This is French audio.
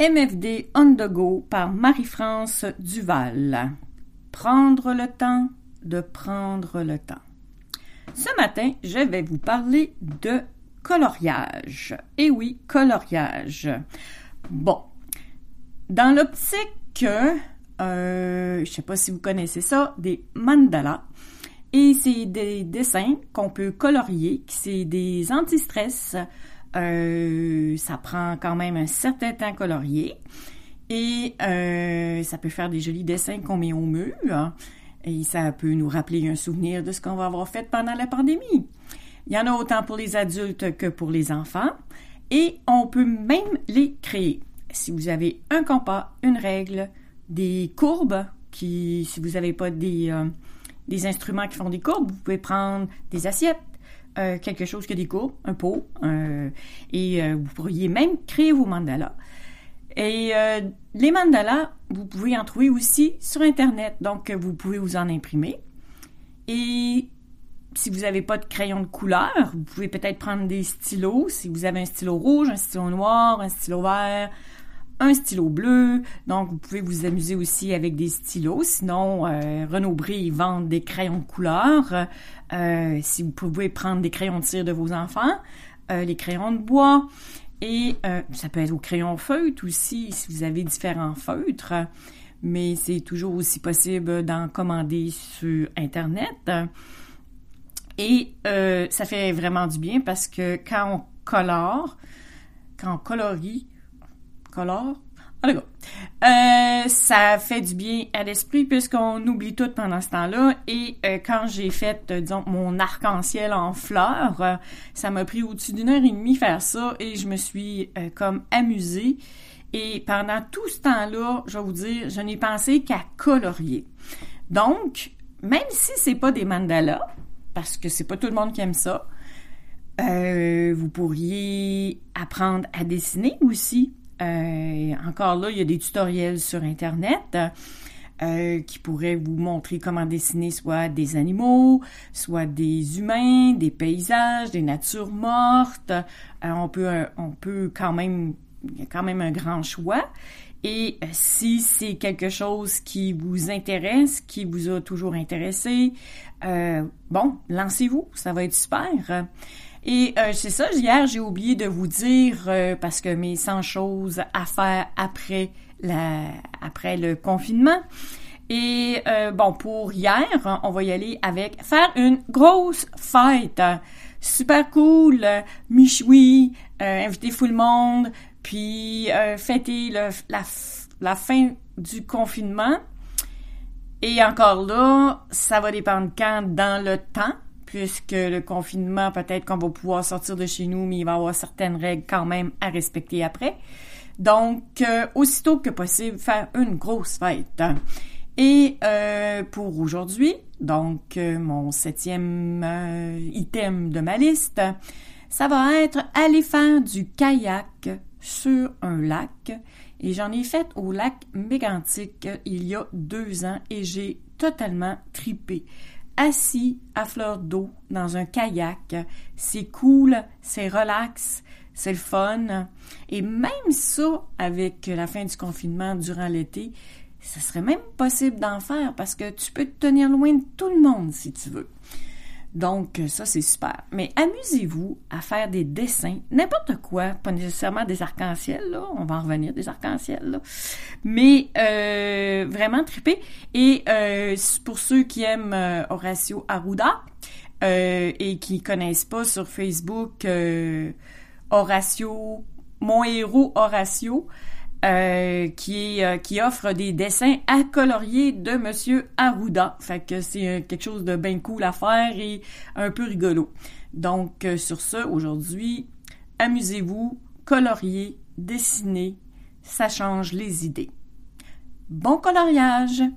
MFD on go par Marie-France Duval. Prendre le temps de prendre le temps. Ce matin, je vais vous parler de coloriage. Et oui, coloriage. Bon, dans l'optique, euh, je sais pas si vous connaissez ça, des mandalas. Et c'est des dessins qu'on peut colorier, c'est des anti-stress euh, ça prend quand même un certain temps colorier. Et euh, ça peut faire des jolis dessins qu'on met au mur. Et ça peut nous rappeler un souvenir de ce qu'on va avoir fait pendant la pandémie. Il y en a autant pour les adultes que pour les enfants. Et on peut même les créer. Si vous avez un compas, une règle, des courbes, qui, si vous n'avez pas euh, des instruments qui font des courbes, vous pouvez prendre des assiettes, euh, quelque chose qui a des courbes, un pot, et euh, vous pourriez même créer vos mandalas. Et euh, les mandalas, vous pouvez en trouver aussi sur Internet, donc vous pouvez vous en imprimer. Et si vous n'avez pas de crayon de couleur, vous pouvez peut-être prendre des stylos. Si vous avez un stylo rouge, un stylo noir, un stylo vert, un stylo bleu. Donc, vous pouvez vous amuser aussi avec des stylos. Sinon, euh, Renaud Bré vend des crayons de couleur. Euh, si vous pouvez prendre des crayons de cire de vos enfants, euh, les crayons de bois. Et ça peut être au crayon feutre aussi, si vous avez différents feutres. Mais c'est toujours aussi possible d'en commander sur Internet. Et ça fait vraiment du bien parce que quand on colore, quand on colorie, colore. Euh, ça fait du bien à l'esprit puisqu'on oublie tout pendant ce temps-là. Et euh, quand j'ai fait, euh, disons, mon arc-en-ciel en fleurs, ça m'a pris au-dessus d'une heure et demie faire ça et je me suis comme amusée. Et pendant tout ce temps-là, je vais vous dire, je n'ai pensé qu'à colorier. Donc, même si c'est pas des mandalas, parce que c'est pas tout le monde qui aime ça, vous pourriez apprendre à dessiner aussi. Euh, encore là, il y a des tutoriels sur Internet. Euh, qui pourraient vous montrer comment dessiner soit des animaux, soit des humains, des paysages, des natures mortes. Euh, on peut, on peut quand même, il y a quand même un grand choix. Et si c'est quelque chose qui vous intéresse, qui vous a toujours intéressé, bon, lancez-vous, ça va être super. Et euh, c'est ça, hier, j'ai oublié de vous dire, euh, parce que mes 100 choses à faire après, la, après le confinement. Et euh, bon, pour hier, on va y aller avec faire une grosse fête. Super cool, michoui, inviter tout le monde, puis fêter le, la, la fin du confinement. Et encore là, ça va dépendre quand dans le temps puisque le confinement, peut-être qu'on va pouvoir sortir de chez nous, mais il va y avoir certaines règles quand même à respecter après. Donc, euh, aussitôt que possible, faire une grosse fête. Et euh, pour aujourd'hui, donc euh, mon septième item de ma liste, ça va être aller faire du kayak sur un lac. Et j'en ai fait au lac Mégantic il y a deux ans et j'ai totalement tripé assis à fleur d'eau dans un kayak. C'est cool, c'est relax, c'est le fun. Et même ça, avec la fin du confinement durant l'été, ça serait même possible d'en faire parce que tu peux te tenir loin de tout le monde si tu veux. Donc, ça, c'est super. Mais amusez-vous à faire des dessins, n'importe quoi, pas nécessairement des arcs-en-ciel, là, on va en revenir des arcs-en-ciel, là. Mais euh, vraiment triper. Et euh, pour ceux qui aiment euh, Horacio Arruda et qui connaissent pas sur Facebook Horacio, mon héros Horacio, euh, qui, euh, qui offre des dessins à colorier de Monsieur Arruda. Fait que c'est euh, quelque chose de bien cool à faire et un peu rigolo. Donc, sur ce, aujourd'hui, amusez-vous, coloriez, dessinez, ça change les idées. Bon coloriage!